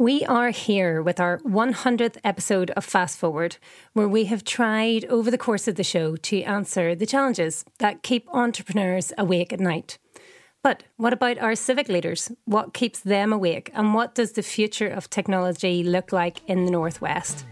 We are here with our 100th episode of Fast Forward, where we have tried over the course of the show to answer the challenges that keep entrepreneurs awake at night. But what about our civic leaders? What keeps them awake? And what does the future of technology look like in the Northwest?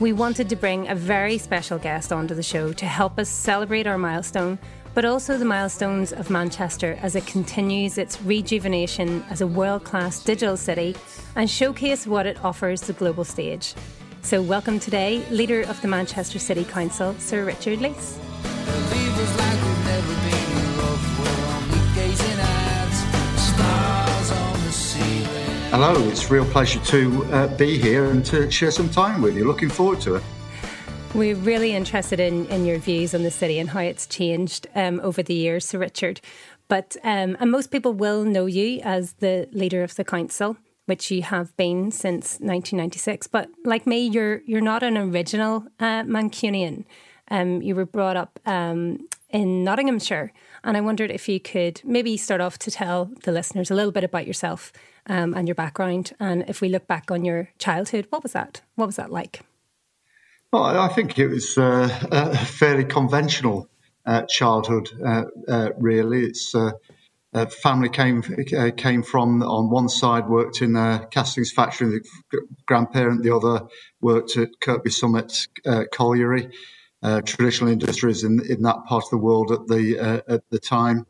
We wanted to bring a very special guest onto the show to help us celebrate our milestone but also the milestones of Manchester as it continues its rejuvenation as a world class digital city and showcase what it offers the global stage. So, welcome today, leader of the Manchester City Council, Sir Richard Leese. Hello, it's a real pleasure to uh, be here and to share some time with you. Looking forward to it. We're really interested in, in your views on the city and how it's changed um, over the years, Sir Richard. But um, and most people will know you as the leader of the council, which you have been since 1996. But like me, you're you're not an original uh, Mancunian. Um, you were brought up um, in Nottinghamshire, and I wondered if you could maybe start off to tell the listeners a little bit about yourself um, and your background, and if we look back on your childhood, what was that? What was that like? Well, I think it was uh, a fairly conventional uh, childhood. Uh, uh really, it's uh, family came uh, came from on one side worked in a castings factory, the grandparent the other worked at Kirkby Summit colliery, traditional industries in in that part of the world at the at the time.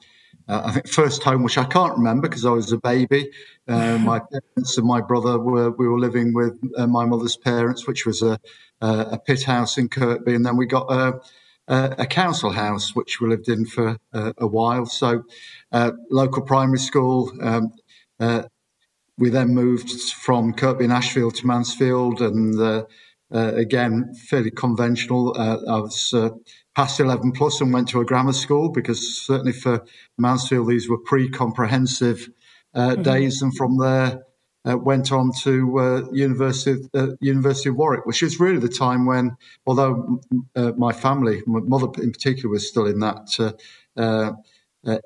Uh, I think first home, which I can't remember because I was a baby. Uh, my parents and my brother were we were living with uh, my mother's parents, which was a, a pit house in Kirkby, and then we got a, a council house, which we lived in for a while. So, uh, local primary school. Um, uh, we then moved from Kirkby and Ashfield to Mansfield, and uh, again fairly conventional. I was past 11 plus and went to a grammar school because certainly for Mansfield, these were pre comprehensive uh, mm-hmm. days. And from there, uh, went on to uh, University uh, University of Warwick, which is really the time when, although uh, my family, my mother in particular, was still in that uh,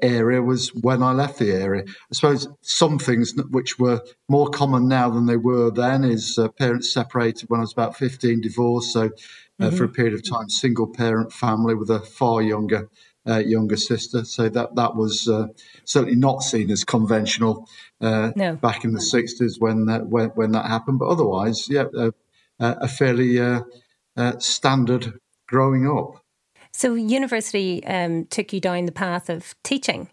area, was when I left the area. I suppose some things which were more common now than they were then is parents separated when I was about fifteen, divorced, so mm-hmm. for a period of time, single parent family with a far younger uh, younger sister. So that that was uh, certainly not seen as conventional uh, no. back in the sixties when, that, when when that happened. But otherwise, yeah, a fairly uh, uh, standard growing up. So university um, took you down the path of teaching,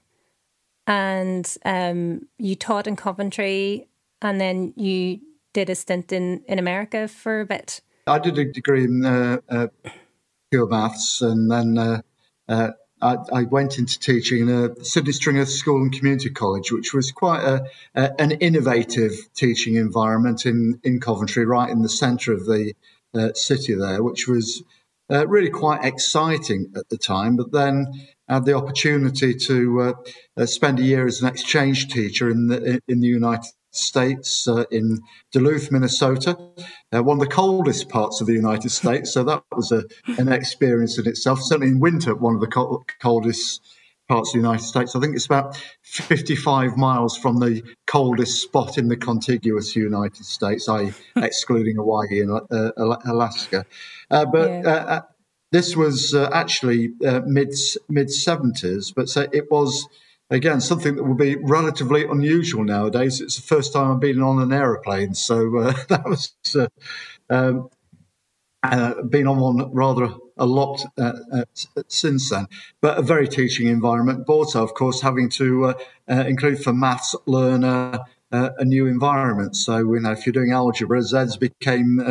and um, you taught in Coventry, and then you did a stint in in America for a bit. I did a degree in uh, uh, pure maths, and then I, I, went into teaching in a Sidney Stringer School and Community College, which was quite a, a, an innovative teaching environment in, in Coventry, right in the centre of the uh, city there, which was uh, really quite exciting at the time. But then I had the opportunity to spend a year as an exchange teacher in the in the United States, uh, in Duluth, Minnesota, uh, one of the coldest parts of the United States. So that was a, an experience in itself. Certainly in winter, one of the co- coldest parts of the United States. I think it's about 55 miles from the coldest spot in the contiguous United States, i.e., excluding Hawaii and uh, Alaska. Uh, but yeah. Uh, uh, this was actually mid mid 70s, but so it was again, something that will be relatively unusual nowadays. It's the first time I've been on an aeroplane, so uh, that was uh, um, uh, been on one rather a lot uh, uh, since then. But a very teaching environment, but also, of course, having to uh, include for maths learner. a new environment. So, you know, if you're doing algebra, Z's became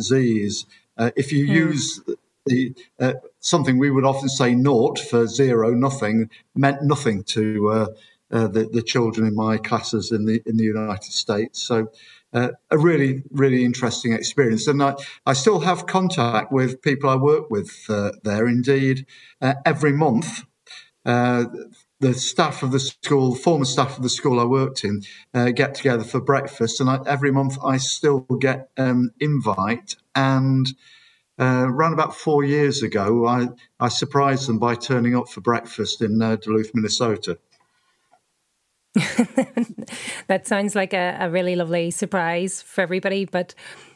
Z's. if you mm. use the uh, something we would often say naught for zero, nothing meant nothing to uh, uh, the, the children in my classes in the in the United States. So. Uh, a really, really interesting experience. And I, I still have contact with people I work with uh, there. Indeed, uh, every month, the staff of the school, former staff of the school I worked in, uh, get together for breakfast, and I, every month I still get um, invite and uh, around about four years ago, I, I surprised them by turning up for breakfast in uh, Duluth, Minnesota. that sounds like a, a, really lovely surprise for everybody. But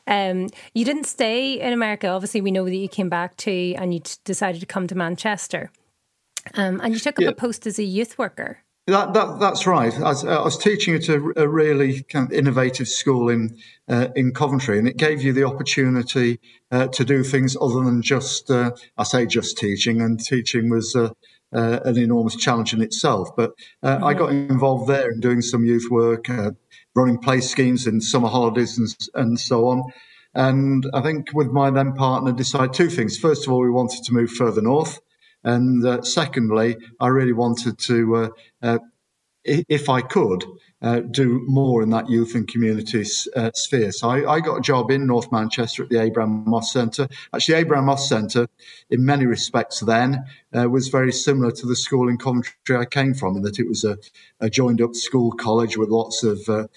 um, you didn't stay in America. Obviously, we know that you came back to and you decided to come to Manchester. Um, and you took up yeah. a post as a youth worker. That, that, that's right. I was, I was, teaching at a, a, really kind of innovative school in uh, in Coventry, and it gave you the opportunity uh, to do things other than just uh, I say just teaching, and teaching was uh, uh, an enormous challenge in itself. But mm-hmm. I got involved there in doing some youth work, running play schemes in summer holidays, and, and so on. And I think with my then partner, decided two things. First of all, we wanted to move further north. And uh, secondly, I really wanted to, uh, uh, if I could, uh, do more in that youth and community uh, sphere. So I, I, got a job in North Manchester at the Abraham Moss Centre. Actually, Abraham Moss Centre, in many respects, then was very similar to the school in Coventry I came from, in that it was a, a joined up school college with lots of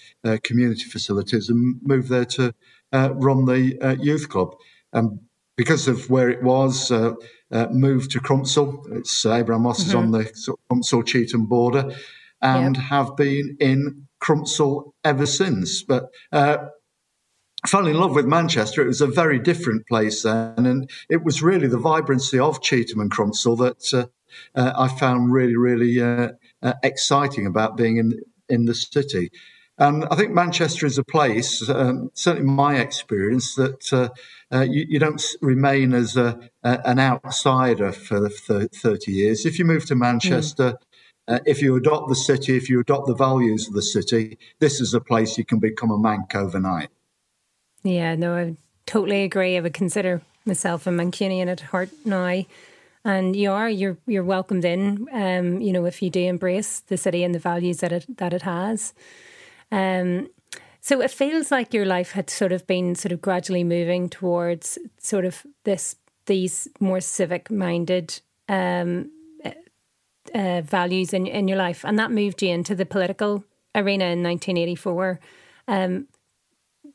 community facilities, and moved there to run the youth club. And because of where it was, uh, uh, moved to Crumpsall. It's uh, Abraham Moss mm-hmm. is on the sort of Crumpsall Cheetham border, and yep. have been in Crumpsall ever since. But uh, fell in love with Manchester. It was a very different place then, and it was really the vibrancy of Cheetham and Crumpsall that uh, uh, I found really, really exciting about being in in the city. And I think Manchester is a place, um, certainly my experience, that uh, uh, you, you, don't remain as a, a, an outsider for 30 years. If you move to Manchester, mm. uh, if you adopt the city, if you adopt the values of the city, this is a place you can become a Manc overnight. Yeah, no, I totally agree. I would consider myself a Mancunian at heart now. And you are you're you're welcomed in. Um, you know, if you do embrace the city and the values that it that it has. Um, so it feels like your life had sort of been sort of gradually moving towards sort of this these more civic minded um, uh, values in in your life, and that moved you into the political arena in 1984. Um,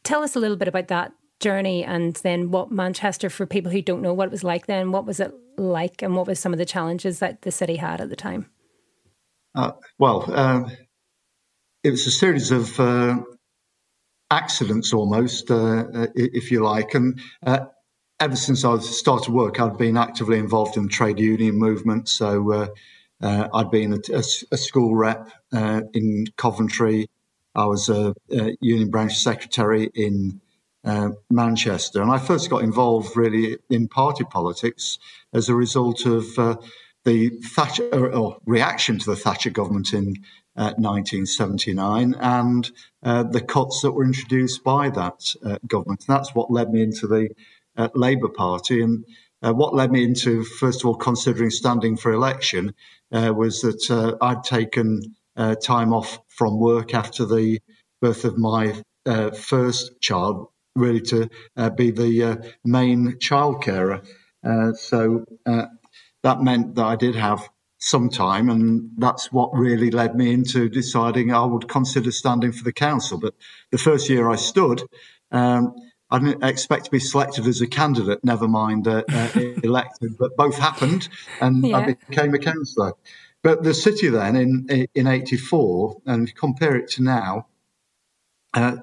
tell us a little bit about that journey, and then what Manchester, for people who don't know what it was like then, what was it like, and what was some of the challenges that the city had at the time? Uh, well, um, it was a series of uh, accidents almost, uh, uh, if you like. And uh, ever since I started work, I've been actively involved in the trade union movement. So uh, uh, I'd been a, a, a school rep uh, in Coventry. I was a, a union branch secretary in Manchester. And I first got involved really in party politics as a result of the Thatcher or reaction to the Thatcher government in 1979 and uh, the cuts that were introduced by that uh, government. And that's what led me into the uh, Labour Party. And uh, what led me into, first of all, considering standing for election uh, was that I'd taken time off from work after the birth of my first child, really to be the main child carer. so that meant that I did have some time, and that's what really led me into deciding I would consider standing for the council. But the first year I stood, um, I didn't expect to be selected as a candidate, never mind uh, uh, elected, but both happened, and yeah. I became a councillor. But the city then in in '84, and compare it to now, uh,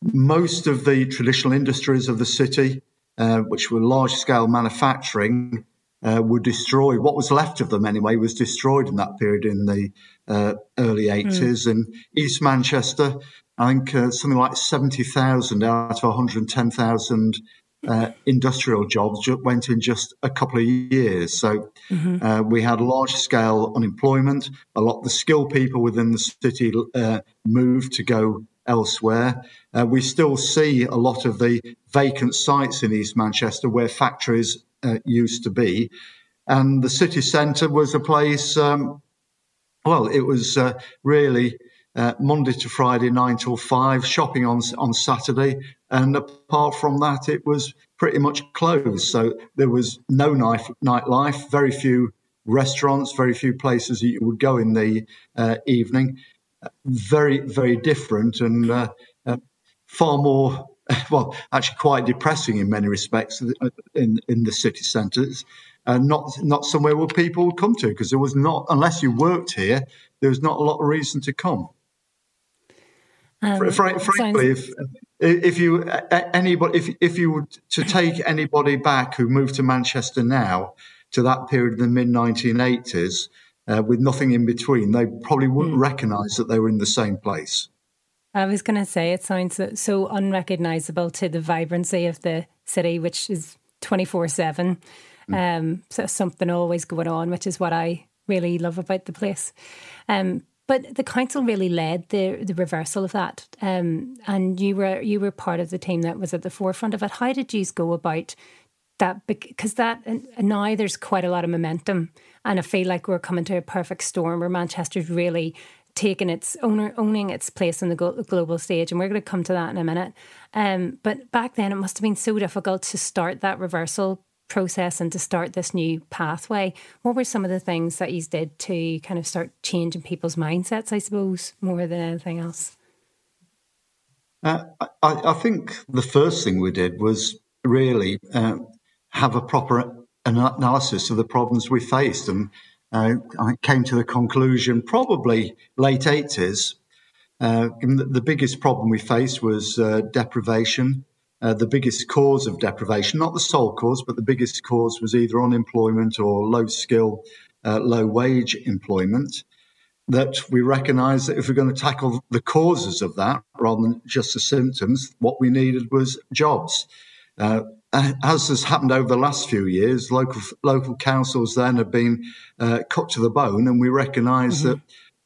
most of the traditional industries of the city, uh, which were large scale manufacturing, uh, were destroyed. What was left of them, anyway, was destroyed in that period in the uh, early 80s. Mm. And East Manchester, I think uh, something like 70,000 out of 110,000 uh, industrial jobs went in just a couple of years. So mm-hmm. Uh, we had large scale unemployment. A lot of the skilled people within the city uh, moved to go elsewhere. Uh, we still see a lot of the vacant sites in East Manchester where factories uh, used to be. And the city centre was a place, um, well, it was uh, really uh, Monday to Friday, nine till five, shopping on, on Saturday. And apart from that, it was pretty much closed. So there was no night, nightlife, very few restaurants, very few places that you would go in the uh, evening. Very, very different and uh, uh, far more well, actually quite depressing in many respects in in the city centres, and not not somewhere where people would come to because there was not unless you worked here, there was not a lot of reason to come. Um, Fr- frankly, sounds... if if you anybody if if you were to take anybody back who moved to Manchester now to that period in the mid 1980s uh, with nothing in between, they probably wouldn't mm. recognise that they were in the same place. I was going to say it sounds so unrecognisable to the vibrancy of the city, which is twenty four seven. Hmm. Um, so something always going on, which is what I really love about the place. Um, but the council really led the the reversal of that, um, and you were you were part of the team that was at the forefront of it. How did you go about that? Because that and now there's quite a lot of momentum, and I feel like we're coming to a perfect storm where Manchester's really taken its owner owning its place on the global stage, and we're going to come to that in a minute. Um, but back then, it must have been so difficult to start that reversal process and to start this new pathway. What were some of the things that you did to kind of start changing people's mindsets, I suppose, more than anything else? Uh, I, I, think the first thing we did was really uh, have a proper analysis of the problems we faced. And uh, I came to the conclusion, probably late 80s, uh, the biggest problem we faced was uh, deprivation uh, the biggest cause of deprivation, not the sole cause, but the biggest cause was either unemployment or low skill, uh, low wage employment. That we recognize that if we're going to tackle the causes of that rather than just the symptoms, what we needed was jobs. Uh, as has happened over the last few years, local local councils then have been uh, cut to the bone, and we recognise mm-hmm. that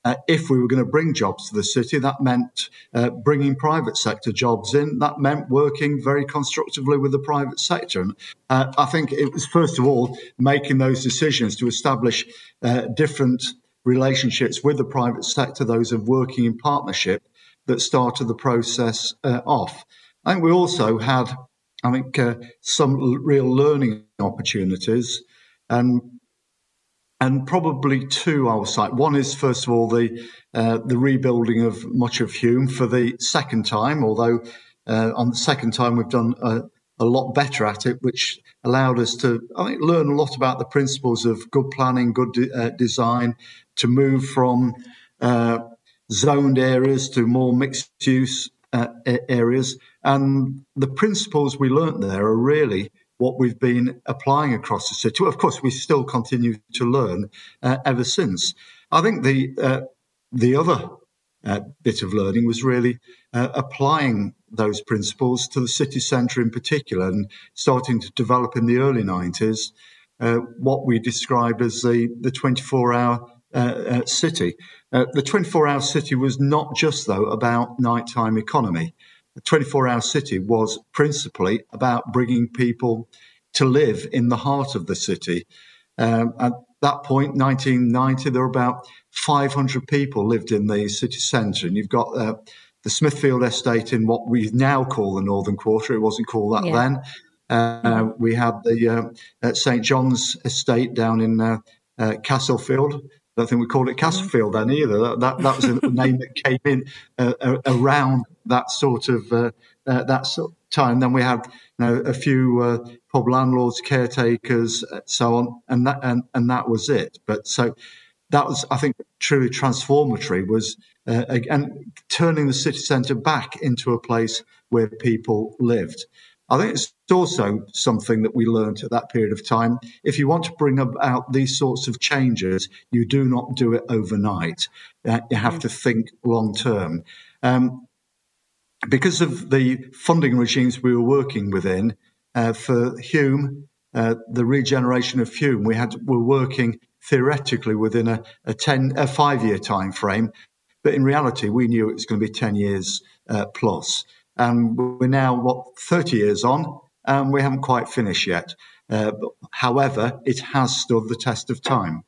uh, if we were going to bring jobs to the city, that meant uh, bringing private sector jobs in. That meant working very constructively with the private sector. And uh, I think it was, first of all, making those decisions to establish uh, different relationships with the private sector, those of working in partnership, that started the process uh, off. I think we also had, I think, uh, some real learning opportunities. And and probably two I will cite. One is first of all the uh, the rebuilding of much of Hulme for the second time, although uh, on the second time we've done a, a, lot better at it, which allowed us to I think learn a lot about the principles of good planning, good de- uh, design, to move from uh, zoned areas to more mixed use uh, areas, and the principles we learnt there are really what we've been applying across the city. Of course, we still continue to learn uh, ever since. I think the uh, the other uh, bit of learning was really uh, applying those principles to the city centre in particular, and starting to develop in the early nineties uh, what we described as the the twenty four hour uh, city. the twenty four hour city was not just though about nighttime economy 24 hour city was principally about bringing people to live in the heart of the city. Um, at that point, 1990, there were about 500 people lived in the city centre. And you've got uh, the Smithfield estate in what we now call the Northern Quarter. It wasn't called that yeah. then. Uh. We had the uh, St John's estate down in uh, uh, Castlefield, I don't think we called it Castlefield then either. That, that, that was a name that came in uh, around that sort of uh, uh, that sort of time. Then we had you know, a few uh, pub landlords, caretakers, uh, so on, and that and, and that was it. But so that was, I think, truly transformatory. Was uh, and turning the city centre back into a place where people lived. I think it's also something that we learned at that period of time. If you want to bring about these sorts of changes, you do not do it overnight. Uh, you have to think long term. Um, because of the funding regimes we were working within uh, for Hulme, uh, the regeneration of Hulme, we had were working theoretically within a, a ten a five year time frame, but in reality we knew it was going to be ten years uh, plus. And we're now, what, 30 years on, and we haven't quite finished yet. Uh, but, however, it has stood the test of time.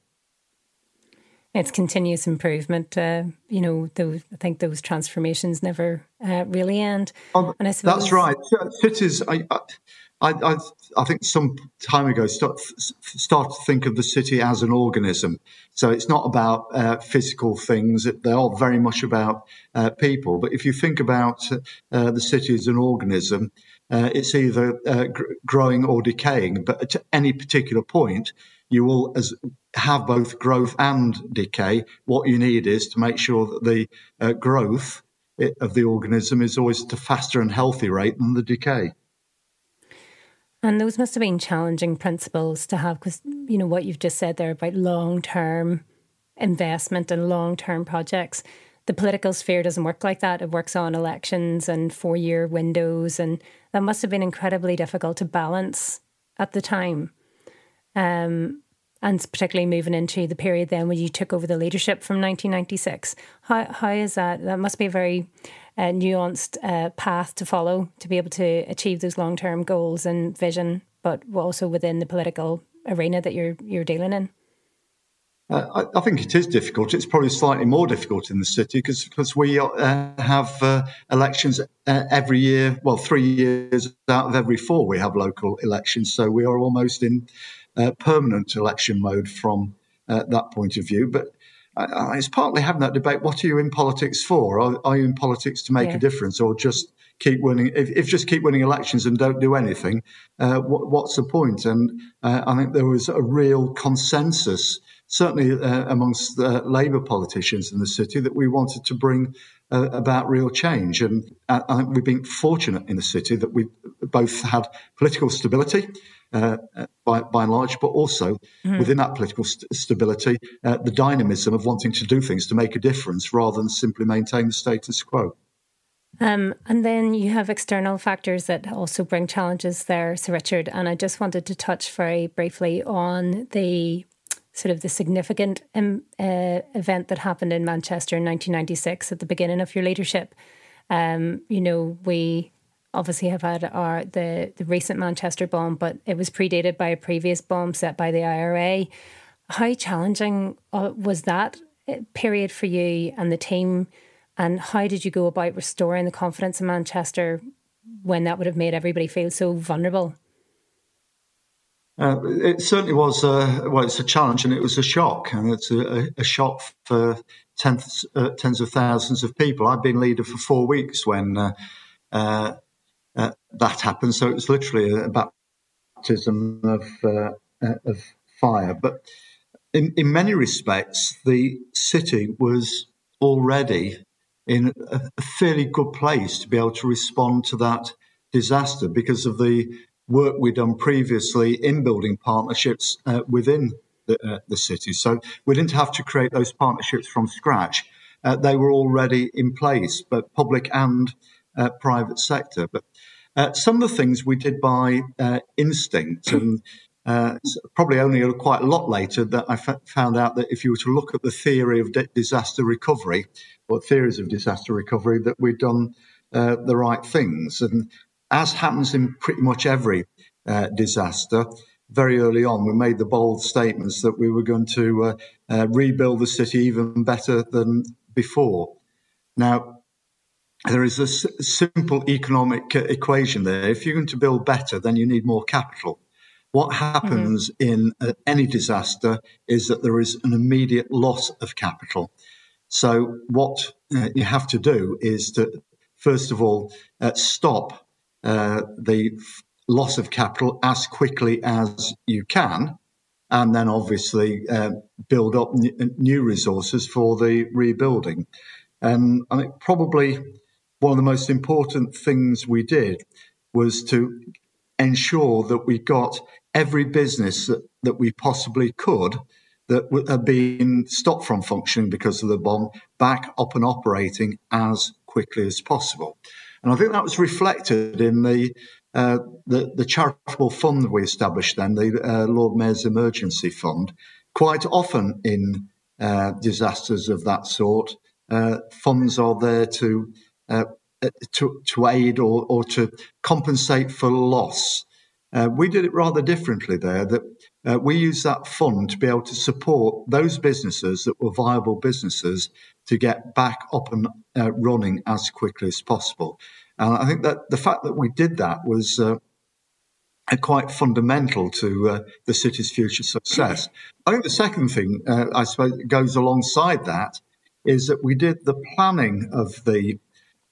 It's continuous improvement. Uh, you know, those, I think those transformations never uh, really end. Um, and I suppose that's right. Cities, I, I, I, I, think some time ago start, start to think of the city as an organism. So it's not about uh, physical things; they are very much about uh, people. But if you think about uh, the city as an organism, uh, it's either uh, gr- growing or decaying. But at any particular point, you will as, have both growth and decay. What you need is to make sure that the uh, growth of the organism is always at a faster and healthy rate than the decay. And those must have been challenging principles to have because, you know, what you've just said there about long term investment and long term projects. The political sphere doesn't work like that. It works on elections and four year windows. And that must have been incredibly difficult to balance at the time. Um, and particularly moving into the period then when you took over the leadership from 1996. How, how is that? That must be a very uh, nuanced uh, path to follow to be able to achieve those long term goals and vision, but also within the political arena that you're you're dealing in. Uh, I, I, think it is difficult. It's probably slightly more difficult in the city because because we uh, have uh, elections uh, every year. Well, three years out of every four we have local elections, so we are almost in uh, permanent election mode from uh, that point of view. But it's partly having that debate what are you in politics for? Are, are you in politics to make yeah. a difference or just keep winning? If, if, just keep winning elections and don't do anything, uh, what, what's the point? And uh, I think there was a real consensus. Certainly uh, amongst Labour politicians in the city, that we wanted to bring about real change. And I think we've been fortunate in the city that we've both had political stability, uh, by, by and large, but also mm-hmm. within that political st- stability, uh, the dynamism of wanting to do things to make a difference rather than simply maintain the status quo. Um, and then you have external factors that also bring challenges there, Sir Richard. And I just wanted to touch very briefly on the sort of the significant um, uh, event that happened in Manchester in 1996 at the beginning of your leadership. Um, you know, we obviously have had our the the recent Manchester bomb, but it was predated by a previous bomb set by the IRA. How challenging uh, was that uh, period for you and the team, and how did you go about restoring the confidence in Manchester when that would have made everybody feel so vulnerable? Uh, it certainly was. A, well, it's a challenge and it was a shock, and it's a, a shock for tens, uh, tens of thousands of people. I've been leader for four weeks when uh, uh uh, that happened. So it was literally a baptism of, uh, uh, of fire. But in, in many respects, the city was already in a fairly good place to be able to respond to that disaster because of the work we'd done previously in building partnerships uh, within the, uh, the, city. So we didn't have to create those partnerships from scratch. Uh, they were already in place, but public and uh, private sector. But uh, some of the things we did by uh, instinct, and probably only quite a lot later that I f- found out that if you were to look at the theory of disaster recovery or theories of disaster recovery, that we'd done uh, the right things. And as happens in pretty much every uh, disaster, very early on, we made the bold statements that we were going to rebuild the city even better than before. Now, there is a s- simple economic uh, equation there. If you're going to build better, then you need more capital. What happens mm-hmm. in uh, any disaster is that there is an immediate loss of capital. So, what uh, you have to do is to, first of all, uh, stop uh, the loss of capital as quickly as you can, and then obviously uh, build up n- new resources for the rebuilding. And I think probably one of the most important things we did was to ensure that we got every business that, that we possibly could that had been stopped from functioning because of the bomb back up and operating as quickly as possible. And I think that was reflected in the uh, the, the, charitable fund we established then, the uh, Lord Mayor's Emergency Fund. Quite often in uh, disasters of that sort, uh, funds are there to uh, to, to aid or, or to compensate for loss. Uh, we did it rather differently there, that uh, we used that fund to be able to support those businesses that were viable businesses to get back up and uh, running as quickly as possible. And I think that the fact that we did that was uh, quite fundamental to uh, the city's future success. I think the second thing, uh, I suppose, goes alongside that is that we did the planning of the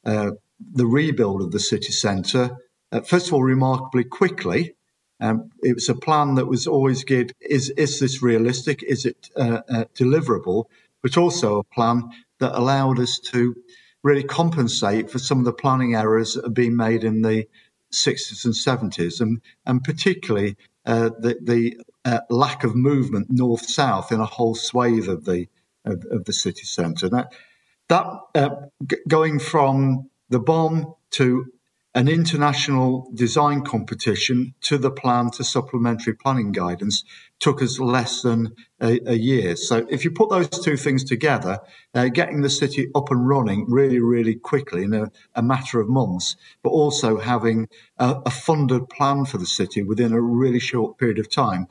uh, the rebuild of the city centre, first of all, remarkably quickly. Um, it was a plan that was always geared is, is this realistic? Is it uh, uh, deliverable? But also a plan that allowed us to really compensate for some of the planning errors that have been made in the 60s and 70s, and, and particularly uh, the, the uh, lack of movement north south in a whole swathe of the of, of the city centre. That that uh, g- going from the bomb to an international design competition to the plan to supplementary planning guidance took us less than a, a year. So if you put those two things together, uh, getting the city up and running really, really quickly in a, a matter of months, but also having a, a, funded plan for the city within a really short period of time.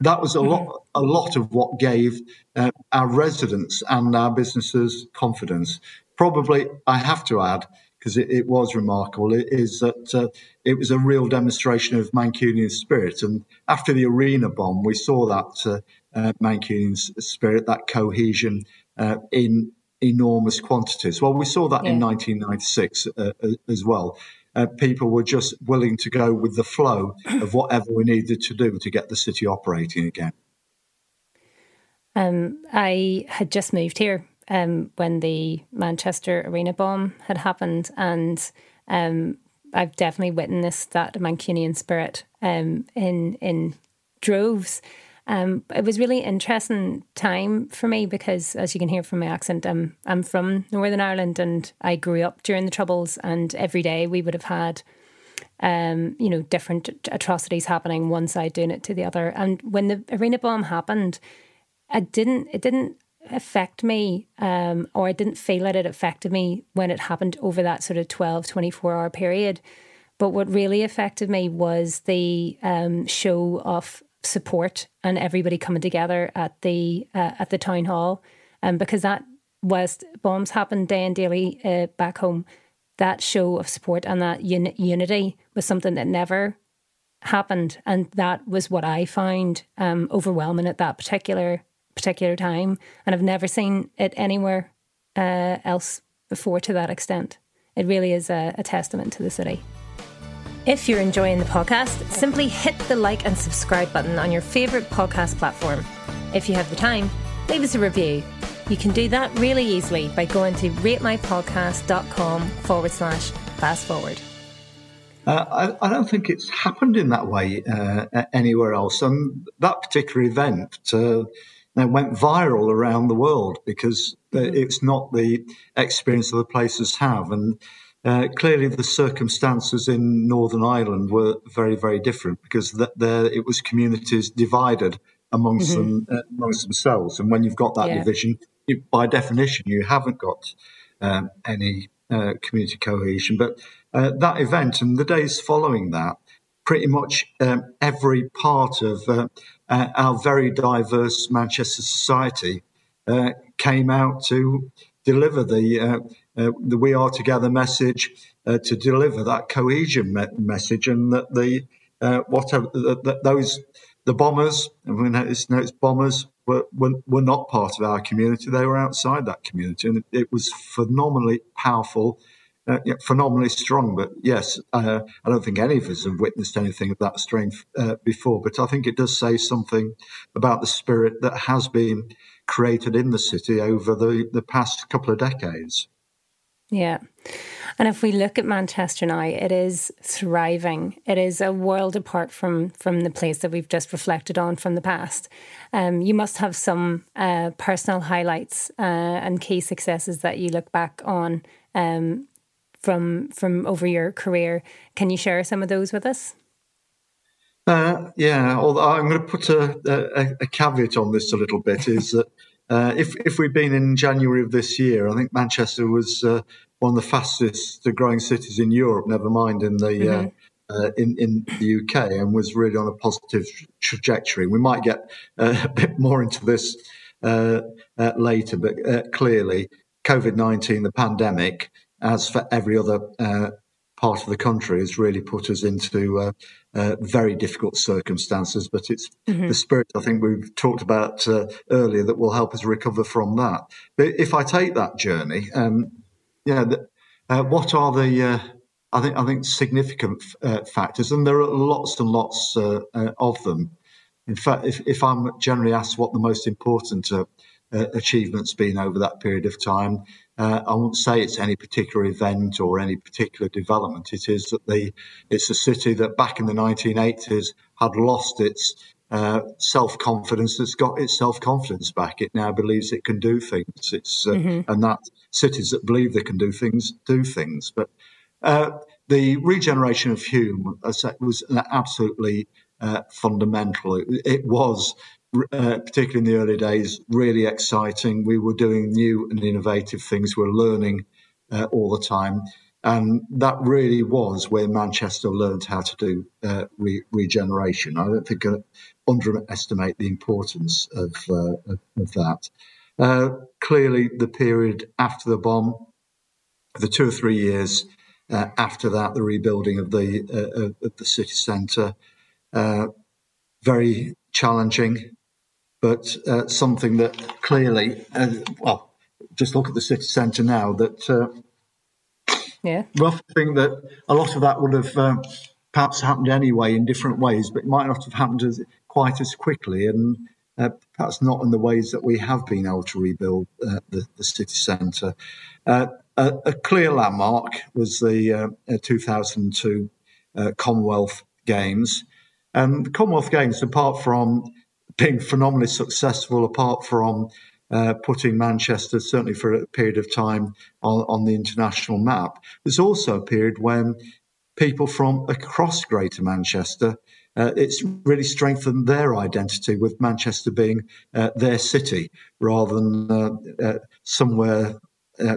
That was a mm-hmm. lot, a lot of what gave uh, our residents and our businesses confidence. Probably, I have to add, because it, it, was remarkable, is that uh, it was a real demonstration of Mancunian spirit. And after the arena bomb, we saw that uh, uh, Mancunian spirit, that cohesion uh, in enormous quantities. Well, we saw that yeah. in 1996 uh, uh, as well. people were just willing to go with the flow of whatever we needed to do to get the city operating again. Um, I had just moved here um, when the Manchester Arena bomb had happened, and um, I've definitely witnessed that Mancunian spirit um, in in droves. Um, it was really interesting time for me because, as you can hear from my accent, I'm I'm from Northern Ireland and I grew up during the Troubles, and every day we would have had. Um, you know, different atrocities happening, one side doing it to the other. And when the arena bomb happened, it didn't it didn't affect me um, or I didn't feel that it affected me when it happened over that sort of 12, 24 hour period. But what really affected me was the um, show of support and everybody coming together at the uh, at the town hall, um, because that whilst bombs happened day and daily uh, back home, that show of support and that un- unity was something that never happened, and that was what I found um, overwhelming at that particular particular time, and I've never seen it anywhere uh, else before to that extent. It really is a, a testament to the city. If you're enjoying the podcast, simply hit the like and subscribe button on your favourite podcast platform. If you have the time, leave us a review. You can do that really easily by going to ratemypodcast.com forward slash fast forward. Uh, I, I, don't think it's happened in that way uh, anywhere else. And that particular event, uh, and went viral around the world because mm-hmm. it's not the experience other places have. And uh, clearly, the circumstances in Northern Ireland were very, very different because th- there it was communities divided amongst mm-hmm. them uh, amongst themselves. And when you've got that yeah. division, you, by definition, you haven't got um, any uh, community cohesion. But uh, that event and the days following that, pretty much um, every part of uh, our very diverse Manchester society uh, came out to deliver the uh, uh the We Are Together message, uh, to deliver that cohesion me- message, and that the whatever that those the bombers, and we notice, notice bombers were, were, were not part of our community; they were outside that community, and it, it was phenomenally powerful uh, yeah, phenomenally strong. But yes, uh, I don't think any of us have witnessed anything of that strength uh, before. But I think it does say something about the spirit that has been created in the city over the, the past couple of decades. Yeah. And if we look at Manchester now, it is thriving. It is a world apart from from the place that we've just reflected on from the past. Um, you must have some uh, personal highlights uh, and key successes that you look back on um, from from over your career. Can you share some of those with us? Uh, yeah, although I'm going to put a, a, a, caveat on this a little bit is that uh, if if we'd been in January of this year, I think Manchester was uh, one of the fastest growing cities in Europe. Never mind in the uh, mm-hmm. Uh, in in the UK, and was really on a positive trajectory. We might get uh, a bit more into this later, but clearly, COVID nineteen, the pandemic, as for every other uh, part of the country, has really put us into uh, uh, very difficult circumstances. But it's mm-hmm. the spirit I think we've talked about uh, earlier that will help us recover from that. But if I take that journey, um, yeah, the, uh, what are the uh, I think I think significant factors, and there are lots and lots of them. In fact, if, if I'm generally asked what the most important uh, achievements been over that period of time, uh, I won't say it's any particular event or any particular development. It is that the it's a city that back in the 1980s had lost its uh, self confidence. It's got its self confidence back. It now believes it can do things. It's uh, mm-hmm. and that cities that believe they can do things do things. But uh, the regeneration of Hulme was absolutely uh, fundamental. It, it was uh, particularly in the early days, really exciting. We were doing new and innovative things. We are learning uh, all the time. And that really was where Manchester learned how to do uh, re- regeneration. I don't think I underestimate the importance of, uh, of, that. Uh, clearly, the period after the bomb, the two or three years uh, after that, the rebuilding of the of the city centre, very challenging but uh, something that clearly, uh, well, just look at the city centre now. That uh, yeah, rough thing that a lot of that would have um, perhaps happened anyway in different ways, but it might not have happened as, quite as quickly, and uh, perhaps not in the ways that we have been able to rebuild uh, the, the, city centre. Uh, a, a, clear landmark was the 2002 Commonwealth Games. And the Commonwealth Games, apart from being phenomenally successful, apart from uh, putting Manchester, certainly for a period of time, on, on the international map. There's also a period when people from across Greater Manchester, uh, it's really strengthened their identity with Manchester being uh, their city rather than uh, uh somewhere uh,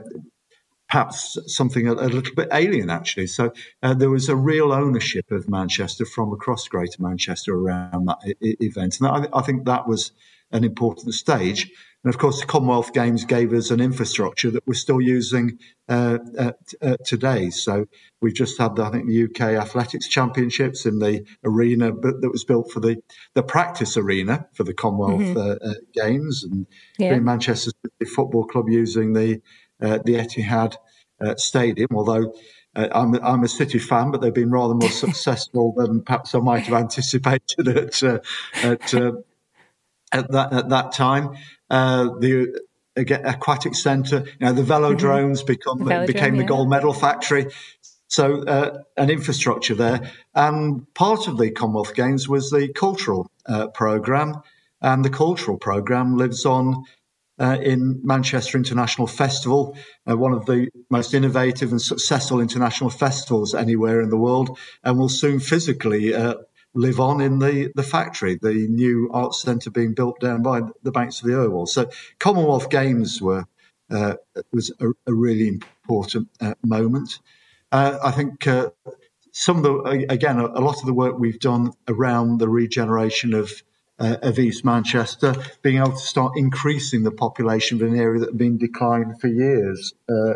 perhaps something a, a, little bit alien, actually. So uh, there was a real ownership of Manchester from across Greater Manchester around that I- event. And I, I, think that was an important stage. And of course, the Commonwealth Games gave us an infrastructure that we're still using uh, uh, today. So we've just had, I think, the UK Athletics Championships in the arena that was built for the, the practice arena for the Commonwealth mm-hmm. Uh, uh, Games, and yeah. Manchester Football Club using the uh, the Etihad uh, Stadium, although uh, I'm, I'm, a City fan, but they've been rather more successful than perhaps I might have anticipated at at, at that at that time. the aquatic centre, you know, the velodromes mm-hmm. become Velodrome, became yeah. the gold medal factory. So uh, an infrastructure there, and part of the Commonwealth Games was the cultural uh, program, and the cultural program lives on uh, in Manchester International Festival, uh, one of the most innovative and successful international festivals anywhere in the world, and will soon physically uh, live on in the, the factory, the new arts centre being built down by the banks of the Irwell. So Commonwealth Games were uh, was a, a, really important uh, moment. Uh, I think some of the again a, a lot of the work we've done around the regeneration of uh, of East Manchester, being able to start increasing the population of an area that had been declining for years uh,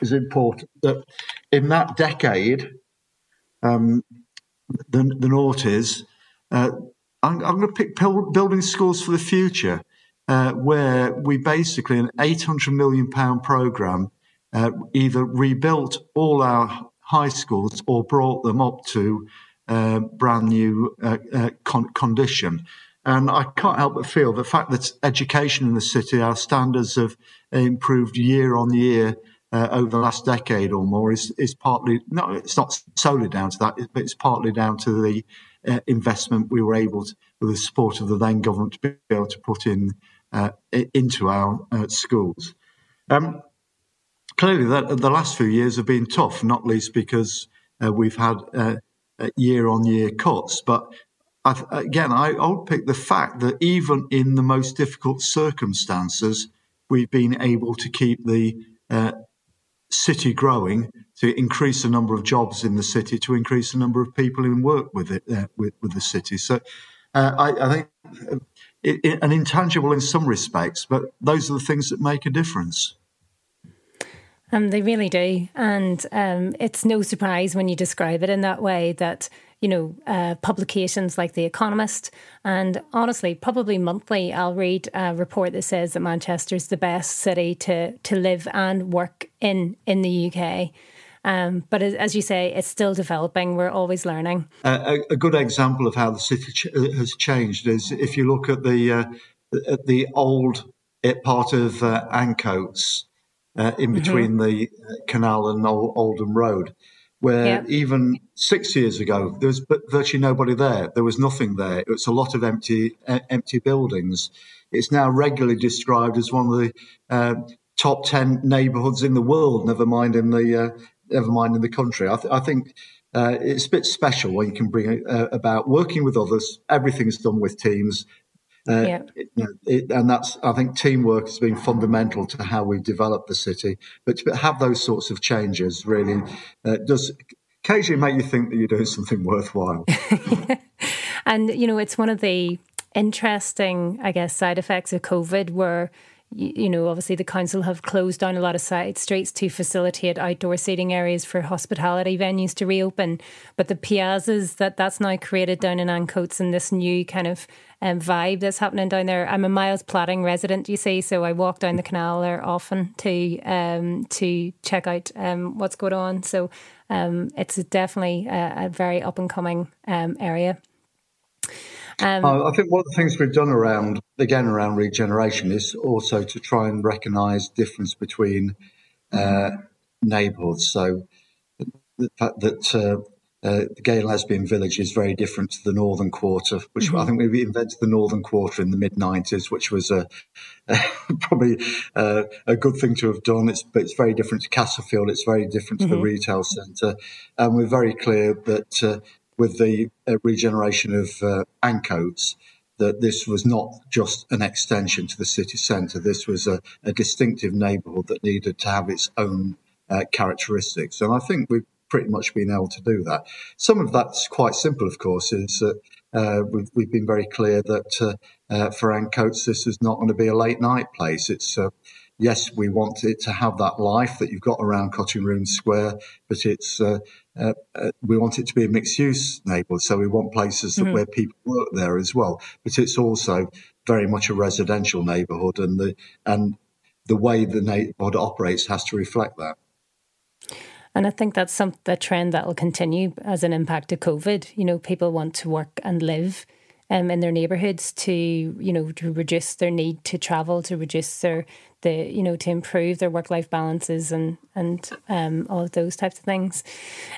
is important. That in that decade, um, the, the noughties, uh, I'm, I'm going to pick building schools for the future, uh, where we basically, an 800 million pound programme, uh, either rebuilt all our high schools or brought them up to uh, brand new con- condition. And I can't help but feel the fact that education in the city, our standards have improved year on year uh, over the last decade or more, is, is partly, no, it's not solely down to that, but it's partly down to the uh, investment we were able to, with the support of the then government, to be able to put in uh, into our uh, schools. Um, clearly, that, the last few years have been tough, not least because uh, we've had year on year cuts, but I, again, I, I would pick the fact that even in the most difficult circumstances, we've been able to keep the uh, city growing, to increase the number of jobs in the city, to increase the number of people who work with it, uh, with, with, the city. So uh, I, I, think it, it, an intangible in some respects, but those are the things that make a difference. Um, they really do. And um, it's no surprise when you describe it in that way that you know, uh, publications like The Economist. And honestly, probably monthly, I'll read a report that says that Manchester's the best city to, to live and work in in the UK. Um, but as you say, it's still developing. We're always learning. Uh, a, a, good example of how the city ch- uh, has changed is if you look at the uh, at the old part of uh, Ancoats uh, in mm-hmm. between mm-hmm. the canal and Old, Oldham Road, where yeah. even six years ago there was virtually nobody there. There was nothing there. It was a lot of empty empty buildings. It's now regularly described as one of the uh, top ten neighbourhoods in the world. Never mind in the uh, never mind in the country. I, th- I think uh, it's a bit special when you can bring uh, about working with others. Everything's done with teams. Uh, yeah. It, it, and that's, I think, teamwork has been fundamental to how we've developed the city. But to have those sorts of changes really uh, does occasionally make you think that you're doing something worthwhile. and, you know, it's one of the interesting, I guess, side effects of COVID where you know, obviously the council have closed down a lot of side streets to facilitate outdoor seating areas for hospitality venues to reopen. But the piazzas that that's now created down in Ancoats and this new kind of um, vibe that's happening down there. I'm a Miles Platting resident, you see, so I walk down the canal there often to um, to check out um, what's going on. So um, it's definitely a, a very up and coming um, area. Um, I think one of the things we've done around, again, around regeneration is also to try and recognise difference between uh, neighbourhoods. So the fact that uh, uh, the gay and lesbian village is very different to the northern quarter, which mm-hmm. I think we invented the northern quarter in the mid 90s, which was a, a probably a, a, good thing to have done. It's, but it's very different to Castlefield. It's very different mm-hmm. to the mm-hmm. retail centre. And we're very clear that uh, with the uh, regeneration of uh, Ancoats that this was not just an extension to the city centre. This was a, a distinctive neighbourhood that needed to have its own uh, characteristics. And I think we've pretty much been able to do that. Some of that's quite simple, of course, is that uh, we've, we've, been very clear that uh, uh, for Ancoats, this is not going to be a late night place. It's yes, we want it to have that life that you've got around Cutting Room Square, but it's uh, uh, we want it to be a mixed use neighbourhood. So we want places mm-hmm. where people work there as well. But it's also very much a residential neighbourhood, and the and the way the neighbourhood operates has to reflect that. And I think that's some the trend that will continue as an impact of COVID. You know, people want to work and live um, in their neighbourhoods to you know to reduce their need to travel, to reduce their the you know to improve their work life balances and and um, all of those types of things.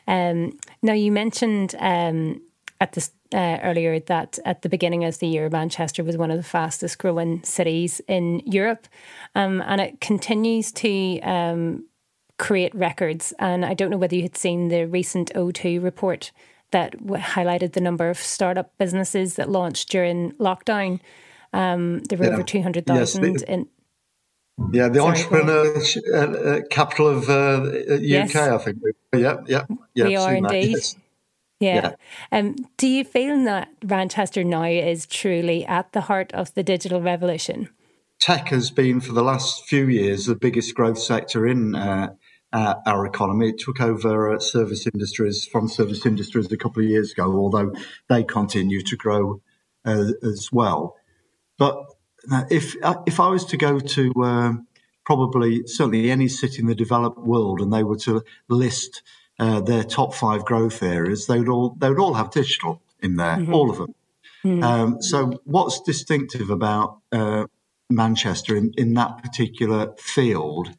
Um, now you mentioned um, at this uh, earlier that at the beginning of the year, Manchester was one of the fastest growing cities in Europe, um, and it continues to um, create records. And I don't know whether you had seen the recent O2 report that highlighted the number of startup businesses that launched during lockdown. Um, there were yeah. over 200,000 yes, in. Yeah, the Sorry, entrepreneur uh, uh, capital of uh, UK, yes. I think. Yeah, yeah, yeah. We are indeed. Yes. Yeah. yeah. Um, do you feel that Manchester now is truly at the heart of the digital revolution? Tech has been, for the last few years, the biggest growth sector in uh, uh, our economy. It took over uh, service industries from service industries a couple of years ago, although they continue to grow uh, as well. But uh, if uh, if I was to go to um, probably certainly any city in the developed world, and they were to list uh, their top five growth areas, they would all they would all have digital in there, mm-hmm. all of them. Mm-hmm. Um, so, what's distinctive about Manchester in, in that particular field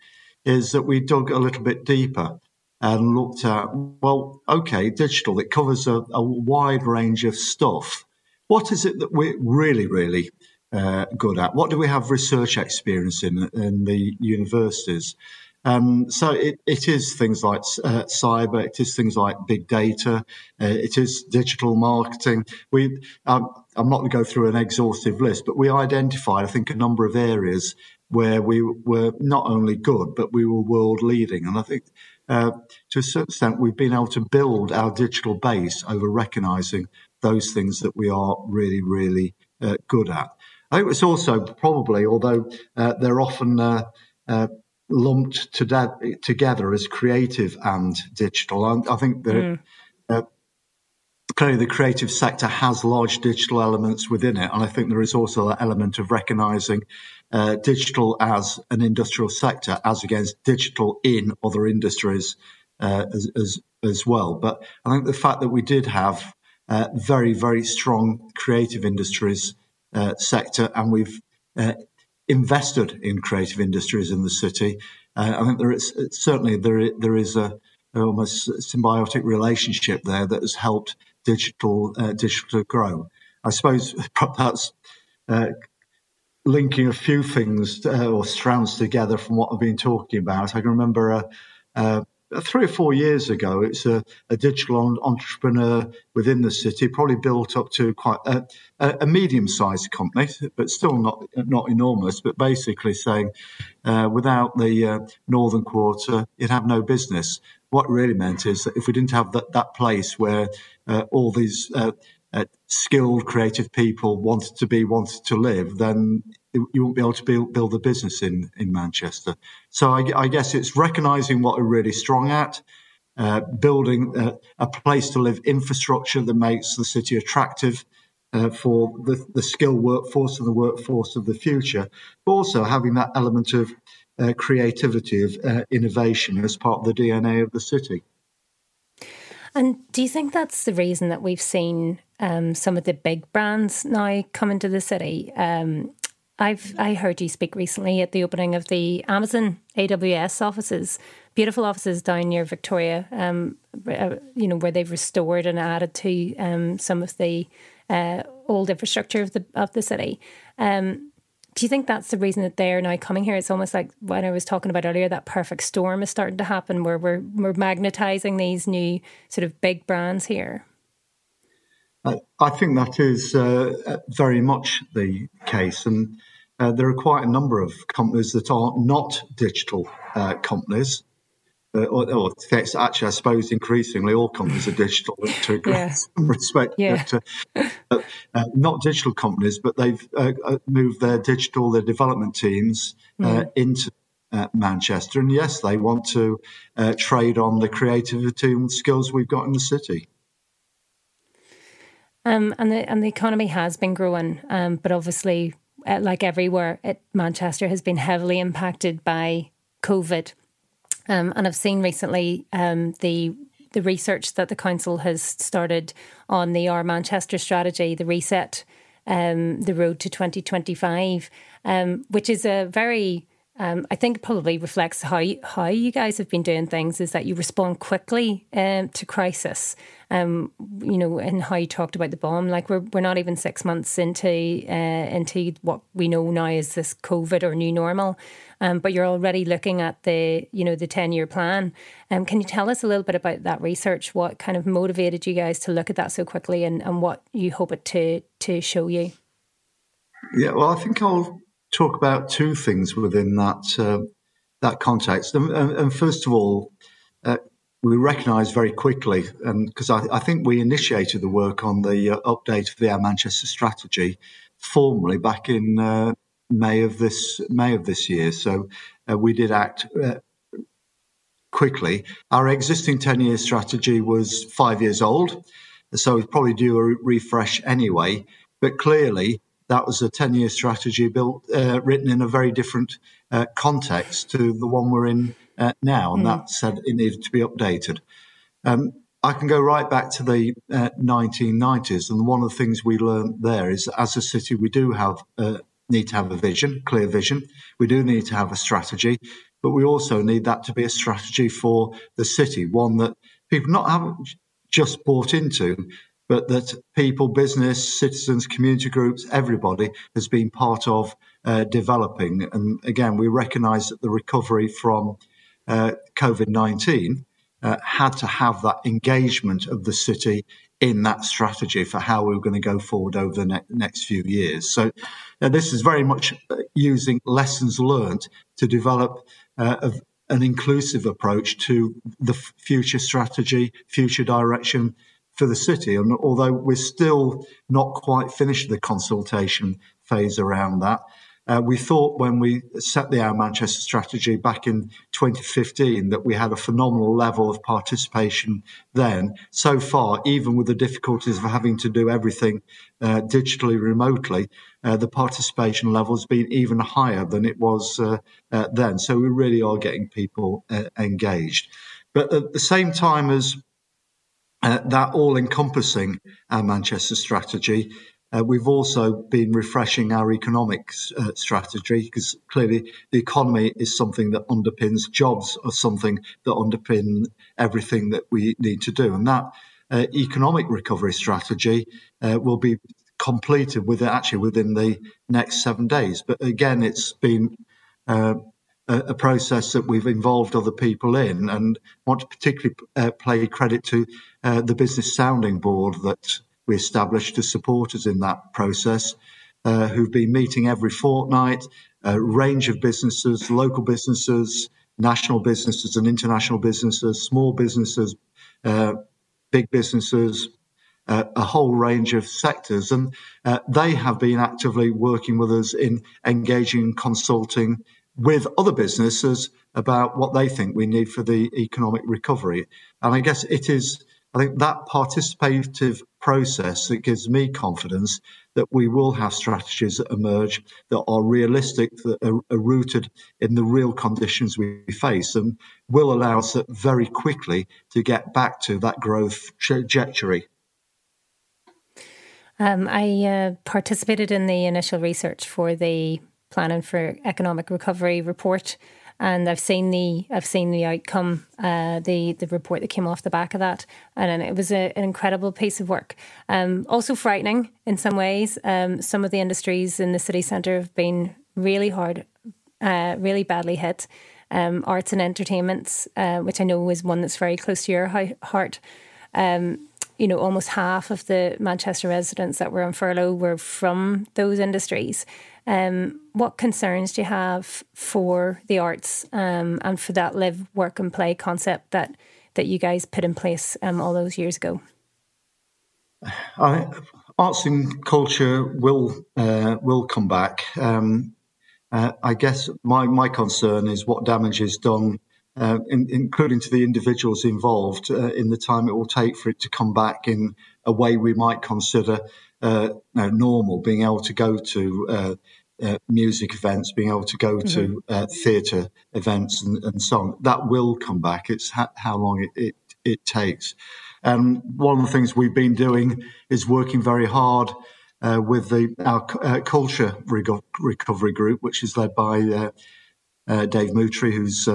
is that we dug a little bit deeper and looked at, well, okay, digital, it covers a, a wide range of stuff. What is it that we're really, really uh, good at? What do we have research experience in in the universities? Um, so it, it is things like uh, cyber, it is things like big data, uh, it is digital marketing. We, um, I'm not going to go through an exhaustive list, but we identified, I think, a number of areas where we were not only good, but we were world leading. And I think uh, to a certain extent, we've been able to build our digital base over recognizing those things that we are really, really uh, good at. I think it's also probably, although uh, they're often uh, uh, lumped to de- together as creative and digital, I, I think that. Mm clearly the creative sector has large digital elements within it. And I think there is also that element of recognizing uh, digital as an industrial sector as against digital in other industries uh, as, as, as, well. But I think the fact that we did have uh, very, very strong creative industries uh, sector and we've uh, invested in creative industries in the city Uh, I think there is certainly there there is a almost symbiotic relationship there that has helped digital digital to grow. I suppose that's uh, linking a few things uh, or strands together from what I've been talking about. I can remember a, a three or four years ago, it's a, a digital entrepreneur within the city, probably built up to quite a, a medium-sized company, but still not not enormous. But basically saying, uh, without the uh, northern quarter, you'd have no business. What really meant is that if we didn't have that, that place where uh, all these skilled, creative people wanted to be, wanted to live, then you won't be able to build, build a business in, in Manchester. So I, I guess it's recognizing what we're really strong at, uh, building a, a, place to live infrastructure that makes the city attractive uh, for the, the skilled workforce and the workforce of the future, but also having that element of uh, creativity, of uh, innovation as part of the DNA of the city. And do you think that's the reason that we've seen um, some of the big brands now come into the city? Um, I've I heard you speak recently at the opening of the Amazon AWS offices, beautiful offices down near Victoria. Um, uh, you know where they've restored and added to um, some of the uh, old infrastructure of the of the city. Um, do you think that's the reason that they're now coming here? It's almost like when I was talking about earlier, that perfect storm is starting to happen, where we're we're magnetizing these new sort of big brands here. I think that is uh, very much the case, and uh, there are quite a number of companies that are not digital uh, companies. Uh, or, or actually, I suppose increasingly all companies are digital to yeah. some respect. Yeah. But, uh, uh, not digital companies, but they've uh, moved their digital, their development teams mm. into Manchester. And yes, they want to trade on the creativity and skills we've got in the city. Um, and the and the economy has been growing, um, but obviously uh, like everywhere, it, Manchester has been heavily impacted by COVID. Um, and I've seen recently um, the the research that the council has started on the Our Manchester strategy, the reset, um, the road to 2025, um, which is a very um, I think probably reflects how how you guys have been doing things is that you respond quickly um, to crisis. Um, you know, and how you talked about the bomb. Like we're we're not even six months into uh, into what we know now is this COVID or new normal, um, but you're already looking at the you know the ten year plan. Um, can you tell us a little bit about that research? What kind of motivated you guys to look at that so quickly, and, and what you hope it to to show you? Yeah, well, I think I'll talk about two things within that uh, that context. And, and, first of all, uh, we recognised very quickly, and because I, I, think we initiated the work on the uh, update of the Our Manchester strategy formally back in uh, May of this May of this year. So uh, we did act. Uh, quickly, our existing 10 year strategy was five years old, so it's probably due a refresh anyway. But clearly, that was a 10 year strategy built, uh, written in a very different uh, context to the one we're in uh, now. And mm. that said it needed to be updated. Um, I can go right back to the 1990s. Uh, and one of the things we learned there is that as a city, we do have uh, need to have a vision, clear vision. We do need to have a strategy, but we also need that to be a strategy for the city, one that people not haven't just bought into, but that people, business, citizens, community groups, everybody has been part of uh, developing. And again, we recognise that the recovery from uh, COVID 19 uh, had to have that engagement of the city in that strategy for how we are going to go forward over the ne- next few years. So, uh, this is very much uh, using lessons learned to develop uh, an inclusive approach to the f- future strategy, future direction for the city. And although we're still not quite finished the consultation phase around that, uh, we thought when we set the Our Manchester strategy back in 2015 that we had a phenomenal level of participation then. So far, even with the difficulties of having to do everything uh, digitally remotely, uh, the participation level has been even higher than it was uh, uh, then. So we really are getting people uh, engaged. But at the same time as uh, that all encompassing our Manchester strategy. uh, we've also been refreshing our economic uh, strategy because clearly the economy is something that underpins jobs or something that underpin everything that we need to do. And that uh, economic recovery strategy uh, will be completed with actually within the next seven days. But again, it's been uh, a, a, process that we've involved other people in, and want to particularly uh, play credit to uh, the business sounding board that we established to support us in that process, uh, who've been meeting every fortnight, a range of businesses, local businesses, national businesses, and international businesses, small businesses, uh, big businesses, uh, a whole range of sectors. And uh, they have been actively working with us in engaging, consulting with other businesses about what they think we need for the economic recovery. And I guess it is, I think that participative process that gives me confidence that we will have strategies that emerge that are realistic, that are, are rooted in the real conditions we face, and will allow us very quickly to get back to that growth trajectory. Um, I uh, participated in the initial research for the Planning for Economic Recovery report, and I've seen the I've seen the outcome, uh, the the report that came off the back of that, and it was a, an incredible piece of work. Um, also frightening in some ways. Um, some of the industries in the city centre have been really hard, uh, really badly hit. Um, arts and entertainments, uh, which I know is one that's very close to your heart. Um, you know, almost half of the Manchester residents that were on furlough were from those industries. Um, what concerns do you have for the arts um, and for that live, work, and play concept that that you guys put in place um, all those years ago? I, arts and culture will uh, will come back. Um, uh, I guess my my concern is what damage is done uh, in, including to the individuals involved, uh, in the time it will take for it to come back in a way we might consider uh, normal, being able to go to uh, uh, music events, being able to go mm-hmm. to uh, theatre events, and, and, so on. That will come back. It's ha- how long it, it, it takes. And one of the things we've been doing is working very hard with the our culture recovery group, which is led by Dave Moutrey, who's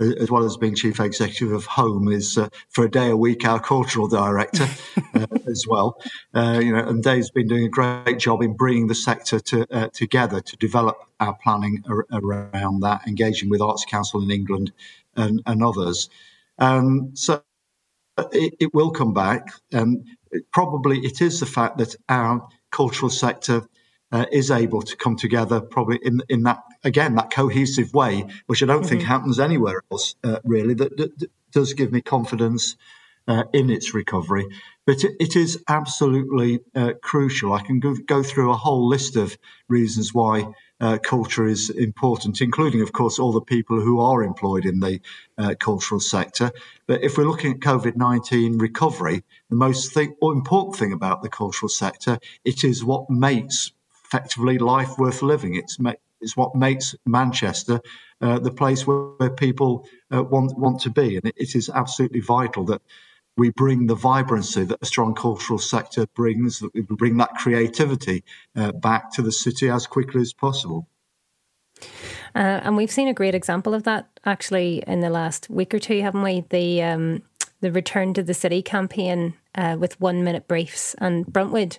as well as being chief executive of Home, is uh, for a day a week our cultural director uh, as well. Uh, you know, and Dave's been doing a great job in bringing the sector to, uh, together to develop our planning ar- around that, engaging with Arts Council in England and, and others. Um, so it, it, will come back, and probably it is the fact that our cultural sector uh, is able to come together probably in in that again that cohesive way, which I don't mm-hmm. think happens anywhere else uh, really. That, that, that, does give me confidence uh, in its recovery, but it, it is absolutely uh, crucial. I can go, go, through a whole list of reasons why. Uh, culture is important, including, of course, all the people who are employed in the uh, cultural sector. But if we're looking at COVID 19 recovery, the most thing, important thing about the cultural sector, it is what makes effectively life worth living. It's it's what makes Manchester uh, the place where, where people uh, want want to be, and it, it is absolutely vital that we bring the vibrancy that a strong cultural sector brings, that we bring that creativity uh, back to the city as quickly as possible. Uh, and we've seen a great example of that actually in the last week or two, haven't we? The um, the return to the city campaign uh, with one minute briefs and Bruntwood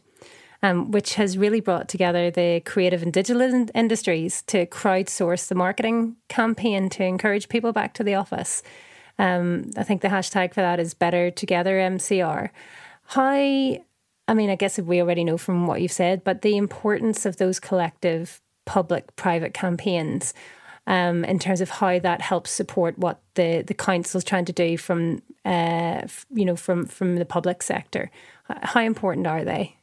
um, which has really brought together the creative and digital in- industries to crowdsource the marketing campaign to encourage people back to the office. Um, I think the hashtag for that is Better Together MCR. How, I mean, I guess we already know from what you've said, but the importance of those collective public private campaigns. Um, in terms of how that helps support what the the council's trying to do from uh, you know from from the public sector. How important are they?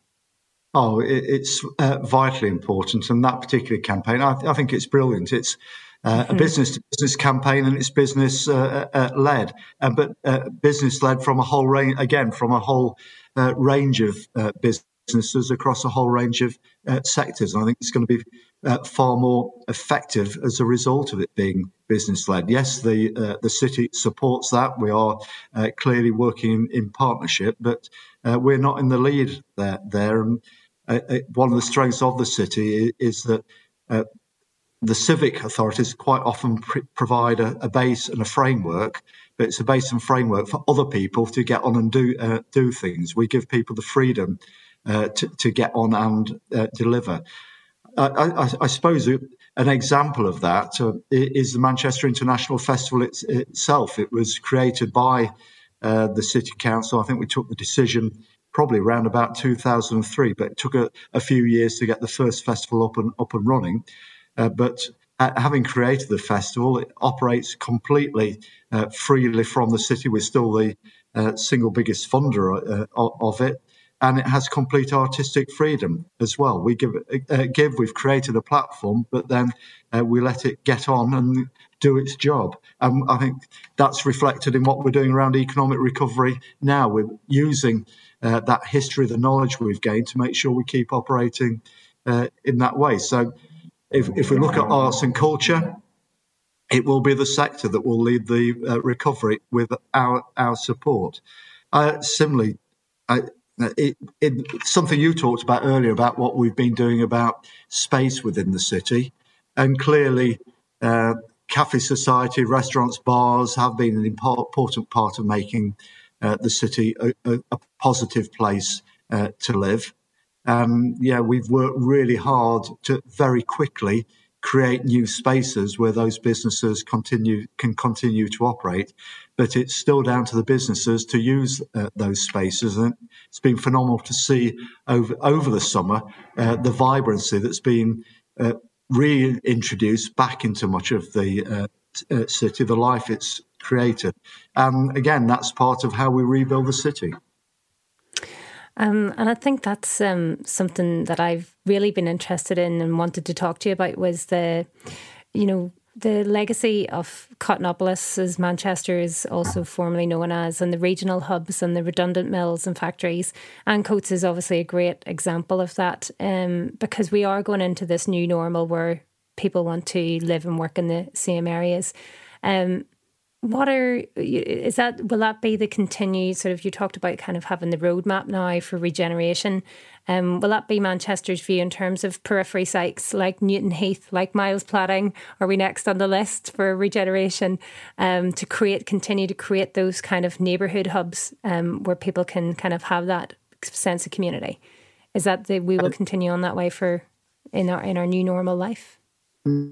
Oh, it, it's uh, vitally important, and that particular campaign, I, I think it's brilliant. It's uh, a hmm. business to business campaign, and it's business uh, uh led, uh, but uh, business led from a whole range again from a whole range of businesses across a whole range of sectors. And I think it's going to be far more effective as a result of it being business led. Yes, the the city supports that. We are clearly working in, partnership, but we're not in the lead there. there. And uh, uh, one of the strengths of the city is, that uh, the civic authorities quite often pr- provide a, a, base and a framework, but it's a base and framework for other people to get on and do uh, do things. We give people the freedom uh, to, to, get on and uh, deliver. I, I, I, suppose an example of that uh, is the Manchester International Festival it's, itself. It was created by uh, the City Council. I think we took the decision probably around about 2003, but it took a, a few years to get the first festival up and up and running. Uh, but having created the festival, it operates completely uh, freely from the city. We're still the uh, single biggest funder uh, of it, and it has complete artistic freedom as well. We give, uh, give. We've created a platform, but then uh, we let it get on and do its job. And I think that's reflected in what we're doing around economic recovery now. We're using uh, that history, the knowledge we've gained, to make sure we keep operating uh, in that way. So, if, if we look at arts and culture, it will be the sector that will lead the uh, recovery with our our support. Uh, similarly, I, it, it, something you talked about earlier about what we've been doing about space within the city, and clearly, uh, cafe society, restaurants, bars have been an important part of making uh, the city a, a, a positive place uh, to live. Um, yeah, we've worked really hard to very quickly create new spaces where those businesses continue can continue to operate. But it's still down to the businesses to use uh, those spaces, and it's been phenomenal to see over over the summer uh, the vibrancy that's been uh, reintroduced back into much of the uh, uh, city, the life it's created. And again, that's part of how we rebuild the city. Um, and I think that's um, something that I've really been interested in and wanted to talk to you about was the, you know, the legacy of Cottonopolis, as Manchester is also formerly known as, and the regional hubs and the redundant mills and factories. Ancoats is obviously a great example of that um, because we are going into this new normal where people want to live and work in the same areas. Um, what are is that will that be the continued sort of you talked about kind of having the roadmap now for regeneration um, will that be manchester's view in terms of periphery sites like newton heath like miles platting are we next on the list for regeneration um, to create continue to create those kind of neighborhood hubs um, where people can kind of have that sense of community is that the, we will continue on that way for in our in our new normal life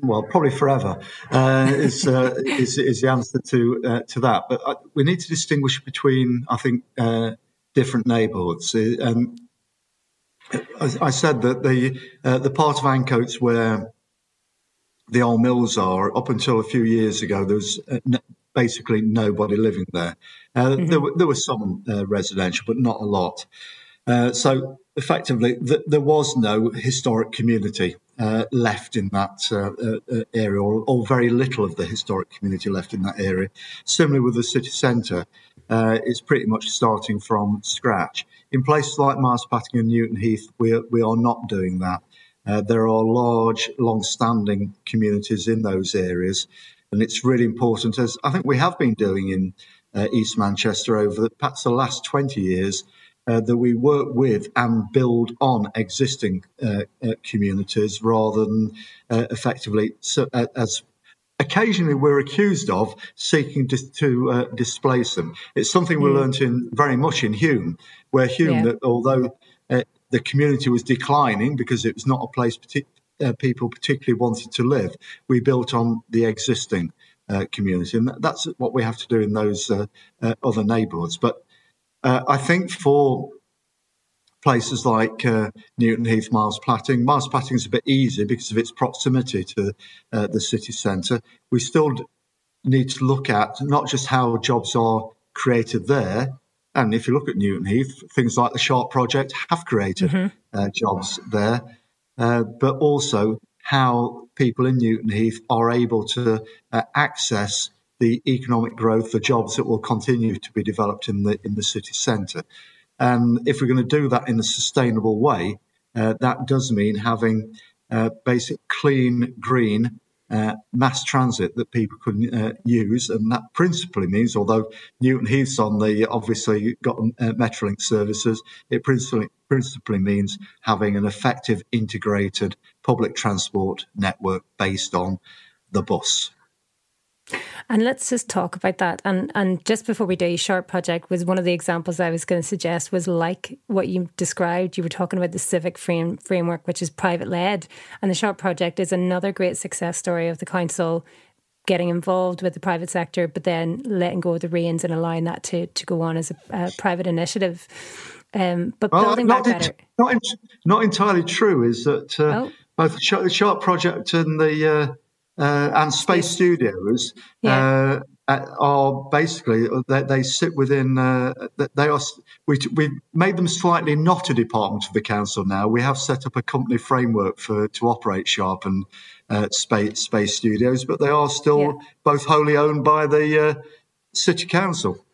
well, probably forever uh, is, uh, is, is the answer to uh, to that. But I, uh, we need to distinguish between, I think, uh, different neighbourhoods. Uh, um, I, I, said that the the part of Ancoats where the old mills are, up until a few years ago, there was basically nobody living there. Mm-hmm. There, there, was some residential, but not a lot. so effectively, th- there was no historic community uh, left in that uh, uh, area, or, or, very little of the historic community left in that area. Similarly, with the city centre, uh, it's pretty much starting from scratch. In places like Platting and Newton Heath, we, are, we are not doing that. Uh, there are large, long standing communities in those areas, and it's really important, as I think we have been doing in uh, East Manchester over the, perhaps the last 20 years uh, that we work with and build on existing uh, uh, communities rather than uh, effectively so, as occasionally we're accused of seeking to, to uh, displace them. It's something we mm. learned in very much in Hulme, where Hulme, yeah. that although the community was declining because it was not a place partic- people particularly wanted to live, we built on the existing community, and that's what we have to do in those other neighbourhoods. But uh, I think for places like uh, Newton Heath, Miles Platting, Miles Platting is a bit easier because of its proximity to uh, the city centre. We still need to look at not just how jobs are created there, and if you look at Newton Heath, things like the Sharp project have created mm-hmm. Uh, jobs there, uh, but also how people in Newton Heath are able to uh, access the economic growth, the jobs that will continue to be developed in the in the city centre. And if we're going to do that in a sustainable way, uh, that does mean having uh, basic clean, green, uh, mass transit that people can uh, use, and that principally means, although Newton Heath's on the obviously got uh, Metrolink services, it principally principally means having an effective integrated public transport network based on the bus. And let's just talk about that. And and just before we do, Sharp Project was one of the examples I was going to suggest was like what you described. You were talking about the civic frame, framework, which is private led, and the Sharp Project is another great success story of the council getting involved with the private sector, but then letting go of the reins and allowing that to to go on as a, a private initiative. Um, but well, building not back better. Not, not entirely true is that uh, oh. both the Sharp Project and the uh, uh, and Space Studios yeah. uh, are basically they, they sit within. Uh, they are we we made them slightly not a department of the council now. We have set up a company framework for to operate Sharp and uh, Space Space Studios, but they are still yeah. both wholly owned by the uh, city council.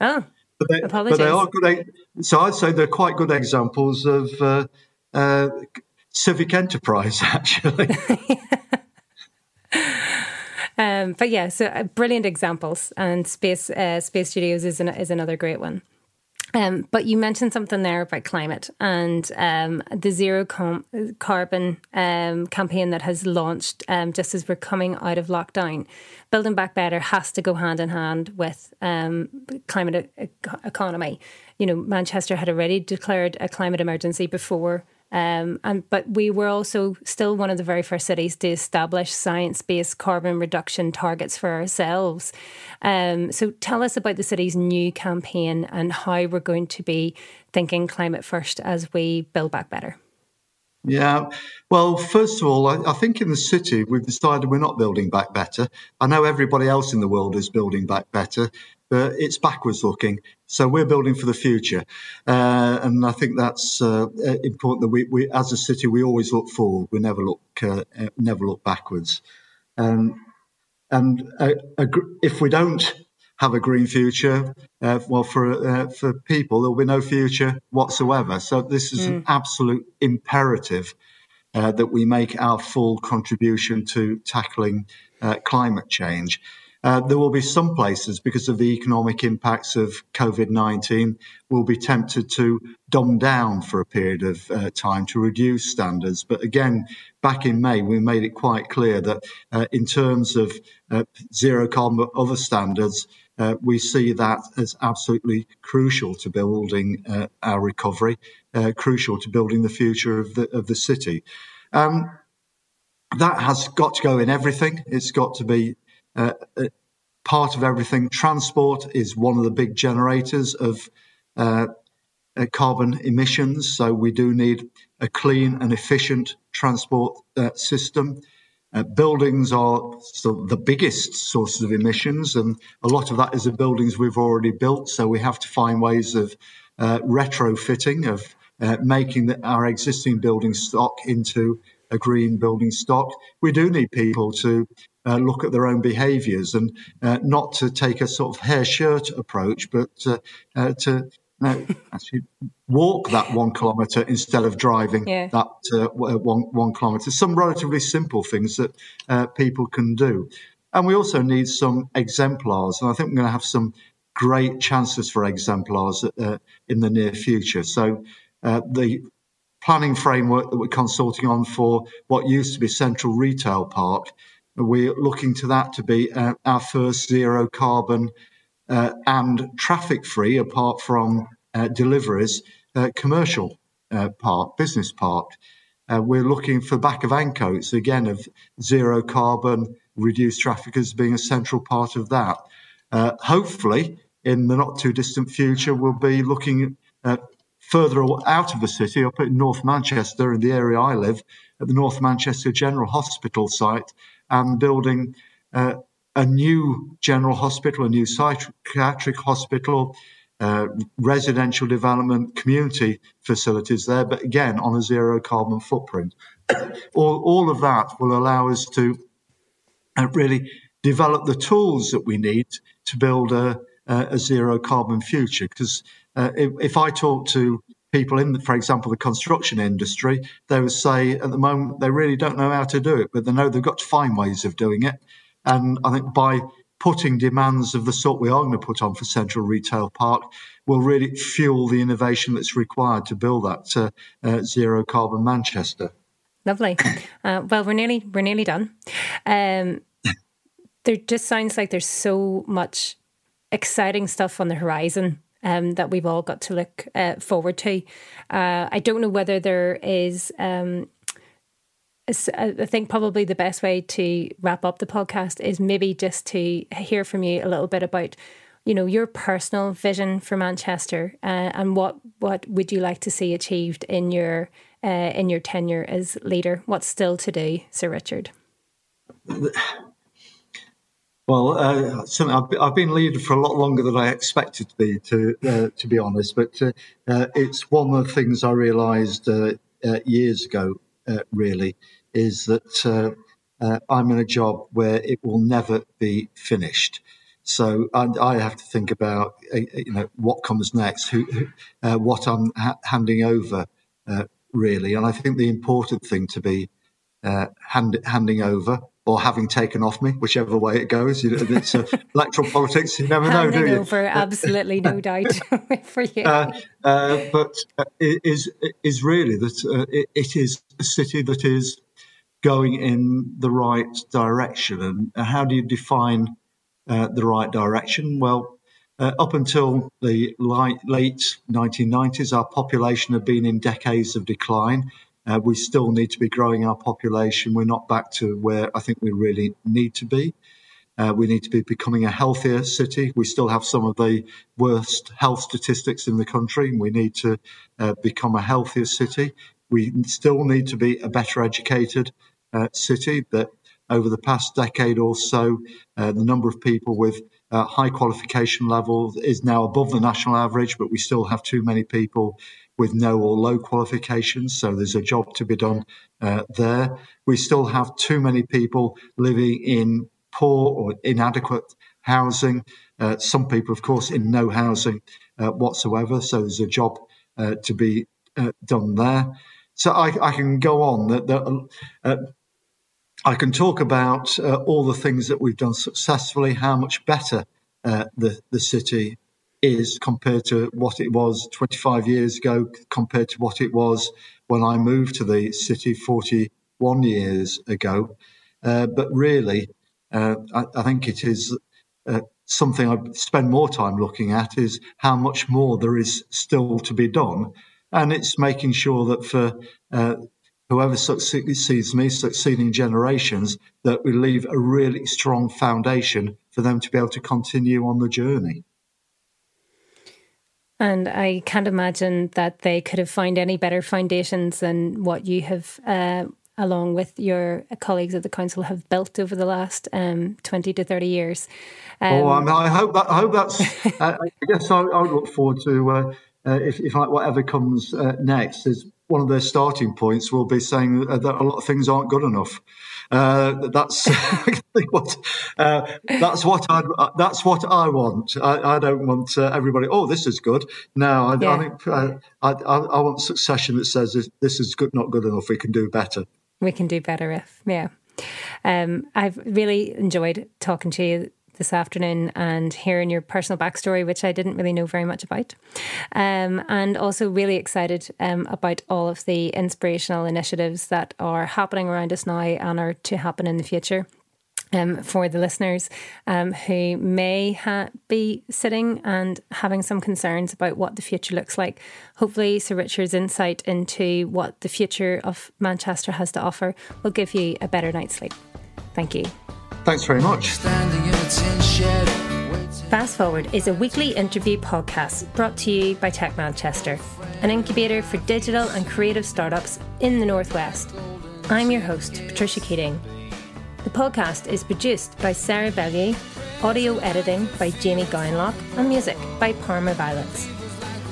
Oh, but they, apologies. But they are good. So I'd say they're quite good examples of uh, civic enterprise, actually. Um, but yeah, so uh, brilliant examples, and Space uh, Space Studios is an, is another great one. Um, but you mentioned something there about climate and um, the zero com- carbon um, campaign that has launched um, just as we're coming out of lockdown. Building Back Better has to go hand in hand with um, climate e- economy. You know, Manchester had already declared a climate emergency before um, and but we were also still one of the very first cities to establish science-based carbon reduction targets for ourselves. Um, so tell us about the city's new campaign and how we're going to be thinking climate first as we build back better. Yeah. Well, first of all, I, I, think in the city, we've decided we're not building back better. I know everybody else in the world is building back better, but it's backwards looking. So we're building for the future. Uh, and I think that's uh, important that we, we, as a city, we always look forward. We never look, uh, never look backwards. Um, and if we don't have a green future. Uh, well, for uh, for people, there will be no future whatsoever. So this is mm. an absolute imperative uh, that we make our full contribution to tackling uh, climate change. Uh, there will be some places, because of the economic impacts of COVID 19, will be tempted to dumb down for a period of uh, time to reduce standards. But again, back in May, we made it quite clear that uh, in terms of uh, zero carbon other standards, uh, we see that as absolutely crucial to building our recovery, crucial to building the future of the, of the city. Um, that has got to go in everything. It's got to be uh, uh, part of everything. Transport is one of the big generators of uh, uh, carbon emissions, so we do need a clean and efficient transport uh, system. Uh, buildings are sort of the biggest sources of emissions, and a lot of that is the buildings we've already built. So we have to find ways of retrofitting, of making the, our existing building stock into a green building stock. We do need people to uh, look at their own behaviours and uh, not to take a sort of hair shirt approach, but uh, uh to actually walk that one kilometre instead of driving yeah. that uh, one one kilometre. Some relatively simple things that uh, people can do, and we also need some exemplars. And I think we're going to have some great chances for exemplars in the near future. So the planning framework that we're consulting on for what used to be Central Retail Park we're looking to that to be uh, our first zero carbon uh, and traffic free, apart from uh, deliveries, uh, commercial uh, park, business park. Uh, we're looking for back of Ancoats, again, of zero carbon, reduced traffic as being a central part of that. hopefully, in the not too distant future, we'll be looking further out of the city, up in North Manchester, in the area I live, at the North Manchester General Hospital site, and building uh, a new general hospital, a new psychiatric hospital, uh, residential development, community facilities there, but again on a zero carbon footprint. all, all of that will allow us to uh, really develop the tools that we need to build a, a zero carbon future. Because uh, if, if, I talk to people in, the, for example, the construction industry, they would say at the moment they really don't know how to do it, but they know they've got to find ways of doing it. And I think by putting demands of the sort we are going to put on for Central Retail Park will really fuel the innovation that's required to build that uh, uh, zero carbon Manchester. Lovely. Uh, well, we're nearly we're nearly done. Um, there just sounds like there's so much exciting stuff on the horizon um, that we've all got to look uh, forward to. Uh, I don't know whether there is. Um, I think probably the best way to wrap up the podcast is maybe just to hear from you a little bit about, you know, your personal vision for Manchester uh, and what what would you like to see achieved in your uh, in your tenure as leader. What's still to do, Sir Richard? Well, uh, I've, I've, been leader for a lot longer than I expected to be, to uh, to be honest. But uh, uh it's one of the things I realised uh, uh, years ago. really, is that I'm in a job where it will never be finished. So I, I have to think about you know what comes next, who, what I'm ha- handing over, really. And I think the important thing to be hand, handing over or having taken off me, whichever way it goes. You know, it's uh, electoral politics. You never know, do you? Over, absolutely, no doubt for you. Uh, uh, but uh, is is really that uh, it, it is a city that is going in the right direction. And how do you define uh, the right direction? Well. up until the light, late 1990s, our population had been in decades of decline. Uh, we still need to be growing our population. We're not back to where I think we really need to be. Uh, we need to be becoming a healthier city. We still have some of the worst health statistics in the country. We need to uh, become a healthier city. We still need to be a better educated uh, city. That over the past decade or so, uh, the number of people with uh, high qualification levels is now above the national average, but we still have too many people with no or low qualifications. So there's a job to be done uh, there. We still have too many people living in poor or inadequate housing. Uh, some people, of course, in no housing uh, whatsoever. So there's a job uh, to be uh, done there. So I, I, can go on. That, that uh, I can talk about all the things that we've done successfully, how much better the the city is compared to what it was 25 years ago, compared to what it was when I moved to the city 41 years ago. Uh, but really, uh, I, I, think it is uh, something I spend more time looking at is how much more there is still to be done. And it's making sure that for uh, whoever succeeds me, succeeding generations, that we leave a really strong foundation for them to be able to continue on the journey. And I can't imagine that they could have found any better foundations than what you have, uh, along with your colleagues at the council, have built over the last um, twenty to thirty years. Um, oh, I, mean, I hope that. I hope that's. uh, I guess I, I, would look forward to uh, uh if, if whatever comes uh, next is one of their starting points will be saying that a lot of things aren't good enough. Uh, that's what uh, that's what I that's what I want. I, I don't want uh, everybody. Oh, this is good. No, I, yeah. I think uh, I, I, want succession that says this, this is good, not good enough. We can do better. We can do better if yeah. Um, I've really enjoyed talking to you this afternoon and hearing your personal backstory, which I didn't really know very much about. Um, and also really excited um, about all of the inspirational initiatives that are happening around us now and are to happen in the future. Um, for the listeners um, who may ha- be sitting and having some concerns about what the future looks like. Hopefully, Sir Richard's insight into what the future of Manchester has to offer will give you a better night's sleep. Thank you. Thanks very much. Fast Forward is a weekly interview podcast brought to you by Tech Manchester, an incubator for digital and creative startups in the Northwest. I'm your host, Patricia Keating. The podcast is produced by Sarah Bellier, audio editing by Jamie Gowanlock, and music by Parma Violets.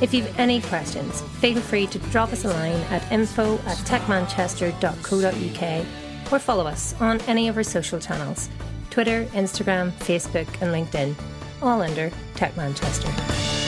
If you've any questions, feel free to drop us a line at info at techmanchester.co.uk or follow us on any of our social channels Twitter, Instagram, Facebook, and LinkedIn, all under Tech Manchester.